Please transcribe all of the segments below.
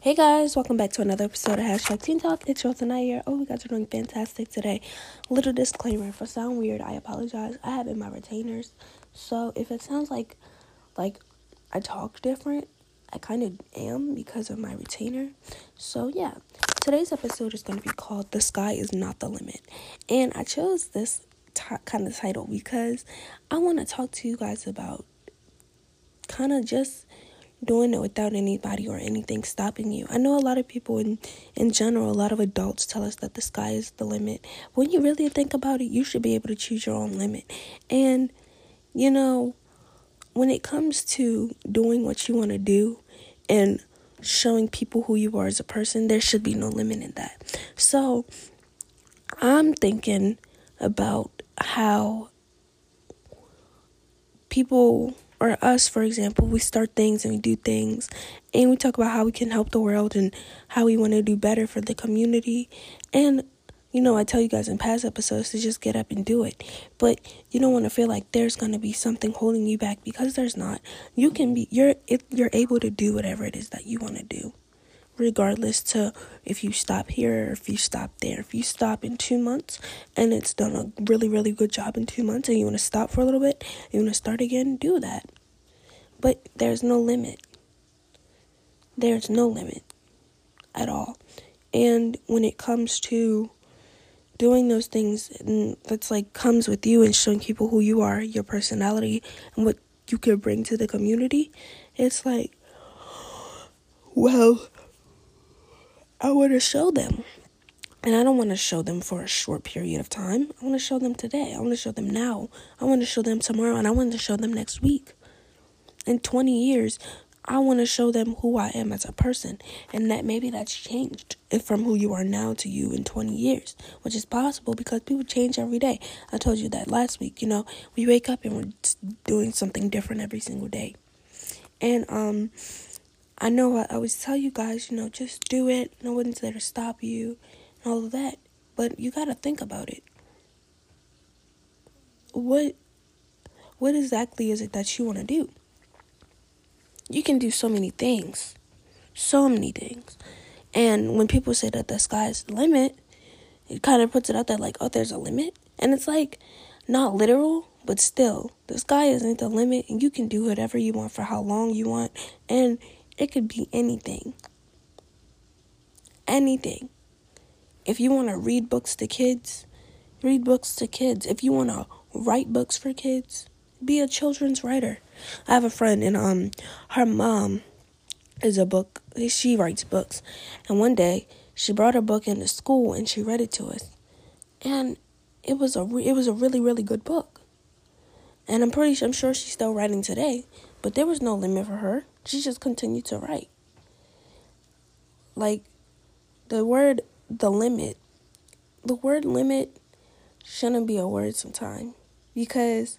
Hey guys, welcome back to another episode of Hashtag Teen Talk. It's your tonight here. Oh, you guys are doing fantastic today. Little disclaimer: if I sound weird, I apologize. I have in my retainers, so if it sounds like like I talk different, I kind of am because of my retainer. So yeah, today's episode is going to be called "The Sky Is Not the Limit," and I chose this t- kind of title because I want to talk to you guys about kind of just doing it without anybody or anything stopping you. I know a lot of people in in general, a lot of adults tell us that the sky is the limit. When you really think about it, you should be able to choose your own limit. And you know, when it comes to doing what you want to do and showing people who you are as a person, there should be no limit in that. So, I'm thinking about how people or us, for example, we start things and we do things and we talk about how we can help the world and how we want to do better for the community. And, you know, I tell you guys in past episodes to just get up and do it. But you don't want to feel like there's going to be something holding you back because there's not. You can be, you're, you're able to do whatever it is that you want to do regardless to if you stop here or if you stop there. If you stop in two months and it's done a really, really good job in two months and you want to stop for a little bit, you want to start again, do that. But there's no limit. There's no limit at all. And when it comes to doing those things that's like comes with you and showing people who you are, your personality, and what you can bring to the community, it's like, well, I want to show them. And I don't want to show them for a short period of time. I want to show them today. I want to show them now. I want to show them tomorrow. And I want to show them next week. In 20 years, I want to show them who I am as a person. And that maybe that's changed from who you are now to you in 20 years, which is possible because people change every day. I told you that last week. You know, we wake up and we're doing something different every single day. And, um, I know I always tell you guys, you know, just do it. No one's there to stop you and all of that. But you got to think about it. What what exactly is it that you want to do? You can do so many things. So many things. And when people say that the sky's the limit, it kind of puts it out there like, oh, there's a limit. And it's like not literal, but still, the sky isn't the limit, and you can do whatever you want for how long you want. And it could be anything. Anything. If you want to read books to kids, read books to kids. If you want to write books for kids, be a children's writer. I have a friend and um her mom is a book she writes books. And one day she brought her book into school and she read it to us. And it was a re- it was a really really good book. And I'm pretty I'm sure she's still writing today, but there was no limit for her. She just continued to write. Like the word the limit, the word limit shouldn't be a word sometimes because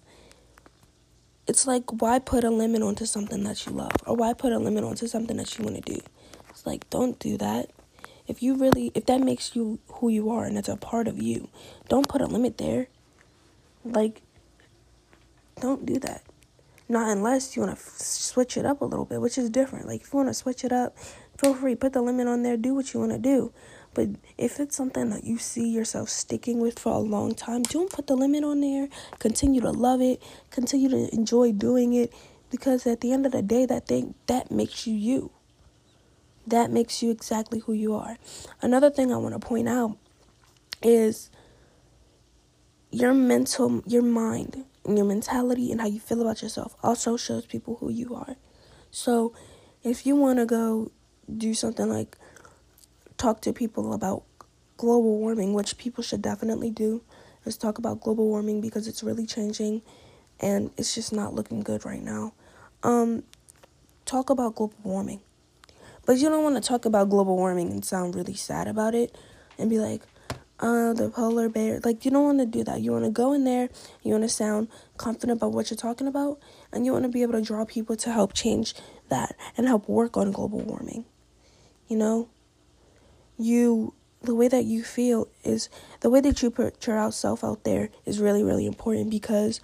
it's like why put a limit onto something that you love or why put a limit onto something that you want to do. It's like don't do that. If you really if that makes you who you are and it's a part of you, don't put a limit there. Like don't do that. Not unless you want to f- switch it up a little bit, which is different. Like, if you want to switch it up, feel free, put the limit on there, do what you want to do. But if it's something that you see yourself sticking with for a long time, don't put the limit on there. Continue to love it, continue to enjoy doing it, because at the end of the day, that thing that makes you you. That makes you exactly who you are. Another thing I want to point out is your mental, your mind and your mentality and how you feel about yourself also shows people who you are. So, if you want to go do something like talk to people about global warming, which people should definitely do, is talk about global warming because it's really changing and it's just not looking good right now. Um, talk about global warming. But you don't want to talk about global warming and sound really sad about it and be like, uh, the polar bear. Like, you don't want to do that. You want to go in there, you want to sound confident about what you're talking about, and you want to be able to draw people to help change that and help work on global warming. You know? You, the way that you feel is, the way that you put yourself out there is really, really important because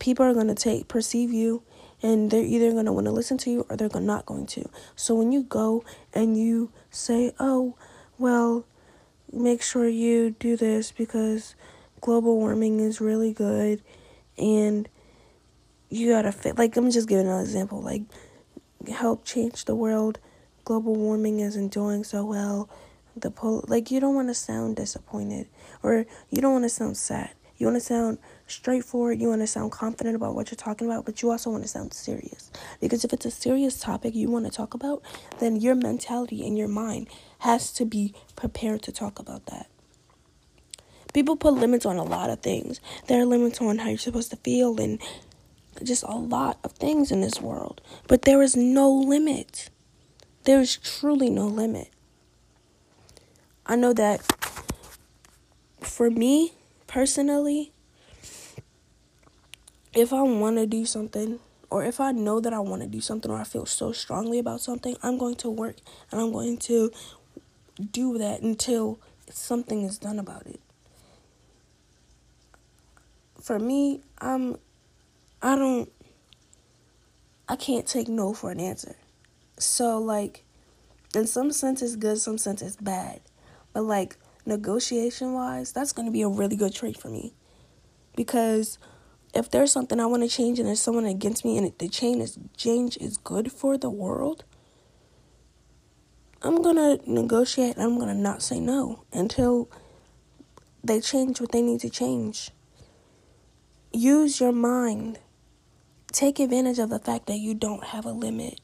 people are going to take, perceive you and they're either going to want to listen to you or they're not going to. So when you go and you say, "Oh, well, make sure you do this because global warming is really good and you got to fit like I'm just giving an example like help change the world. Global warming isn't doing so well. The pol- like you don't want to sound disappointed or you don't want to sound sad. You want to sound straightforward. You want to sound confident about what you're talking about, but you also want to sound serious. Because if it's a serious topic you want to talk about, then your mentality and your mind has to be prepared to talk about that. People put limits on a lot of things. There are limits on how you're supposed to feel and just a lot of things in this world. But there is no limit. There is truly no limit. I know that for me personally, if I want to do something, or if I know that I want to do something, or I feel so strongly about something, I'm going to work and I'm going to do that until something is done about it. For me, I'm I don't I can't take no for an answer. So like in some sense it's good, some sense it's bad. But like negotiation wise, that's gonna be a really good trait for me. Because if there's something I want to change and there's someone against me and the change is change is good for the world, I'm gonna negotiate. I'm gonna not say no until they change what they need to change. Use your mind. Take advantage of the fact that you don't have a limit.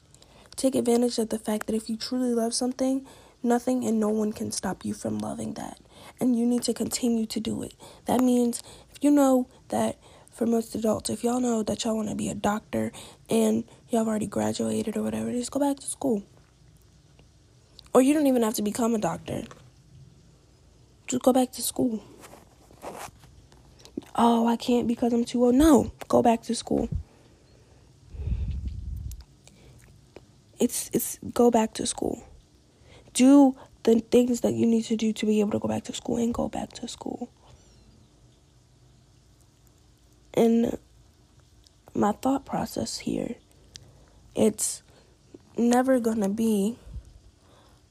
Take advantage of the fact that if you truly love something, nothing and no one can stop you from loving that. And you need to continue to do it. That means if you know that for most adults, if y'all know that y'all want to be a doctor and y'all already graduated or whatever, just go back to school. Or you don't even have to become a doctor. Just go back to school. Oh, I can't because I'm too old. No, go back to school. It's it's go back to school. Do the things that you need to do to be able to go back to school and go back to school. And my thought process here, it's never to be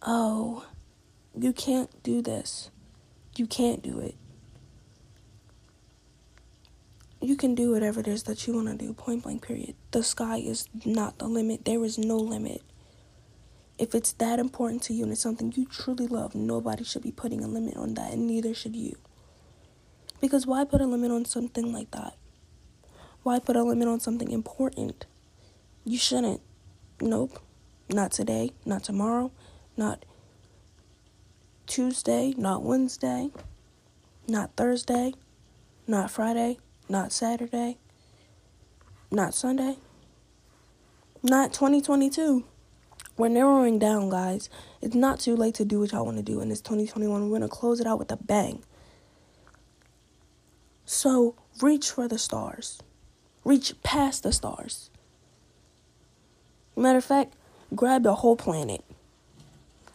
oh, you can't do this. You can't do it. You can do whatever it is that you want to do, point blank, period. The sky is not the limit. There is no limit. If it's that important to you and it's something you truly love, nobody should be putting a limit on that, and neither should you. Because why put a limit on something like that? Why put a limit on something important? You shouldn't. Nope. Not today, not tomorrow, not Tuesday, not Wednesday, not Thursday, not Friday, not Saturday, not Sunday, not 2022. We're narrowing down, guys. It's not too late to do what y'all want to do in this 2021. We're going to close it out with a bang. So reach for the stars, reach past the stars. Matter of fact, grab the whole planet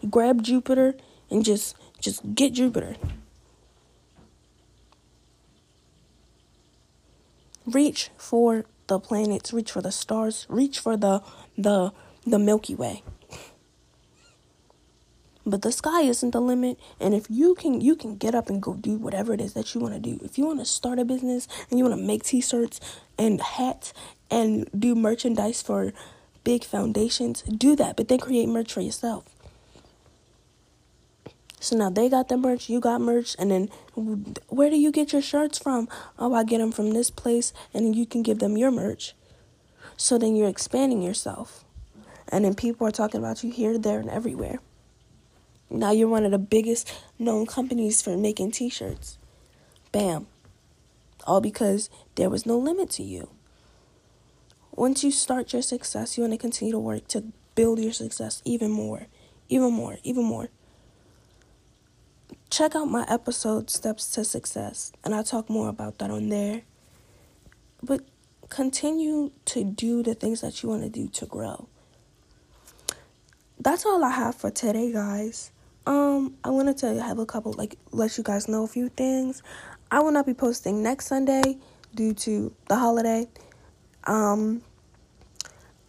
grab Jupiter and just just get Jupiter. Reach for the planets, reach for the stars, reach for the the the Milky Way. But the sky isn't the limit, and if you can you can get up and go do whatever it is that you want to do. If you want to start a business and you want to make t-shirts and hats and do merchandise for big foundations, do that, but then create merch for yourself. So now they got the merch, you got merch, and then where do you get your shirts from? Oh, I get them from this place, and you can give them your merch. So then you're expanding yourself. And then people are talking about you here, there, and everywhere. Now you're one of the biggest known companies for making t shirts. Bam. All because there was no limit to you. Once you start your success, you want to continue to work to build your success even more, even more, even more check out my episode Steps to Success, and I talk more about that on there. But continue to do the things that you want to do to grow. That's all I have for today, guys. Um, I wanted to have a couple, like, let you guys know a few things. I will not be posting next Sunday due to the holiday. Um,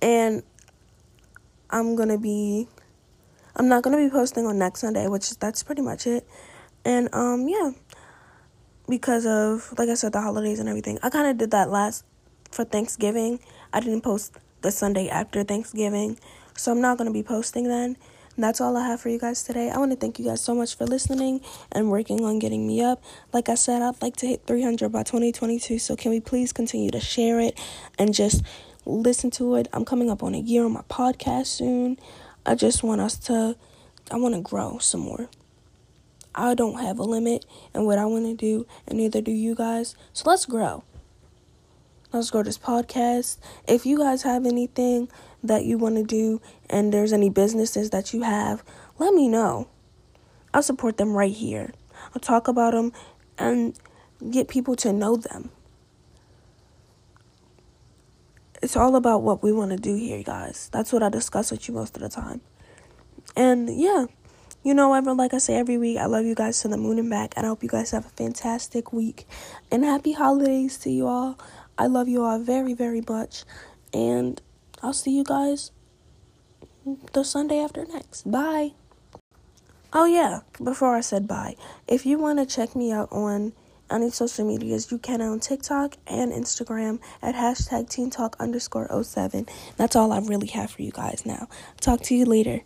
And I'm gonna be I'm not gonna be posting on next Sunday, which is that's pretty much it. And um yeah. Because of like I said, the holidays and everything. I kinda did that last for Thanksgiving. I didn't post the Sunday after Thanksgiving. So I'm not gonna be posting then. And that's all I have for you guys today. I want to thank you guys so much for listening and working on getting me up. Like I said, I'd like to hit 300 by 2022. So can we please continue to share it and just listen to it? I'm coming up on a year on my podcast soon. I just want us to, I want to grow some more. I don't have a limit in what I want to do, and neither do you guys. So let's grow. Let's grow this podcast. If you guys have anything that you want to do and there's any businesses that you have, let me know. I'll support them right here. I'll talk about them and get people to know them. It's all about what we want to do here, guys. That's what I discuss with you most of the time. And yeah, you know, ever like I say every week, I love you guys to the moon and back, and I hope you guys have a fantastic week and happy holidays to you all. I love you all very, very much, and I'll see you guys the Sunday after next. Bye. Oh, yeah, before I said bye, if you want to check me out on any social medias, you can on TikTok and Instagram at hashtag Teen Talk underscore 07. That's all I really have for you guys now. Talk to you later.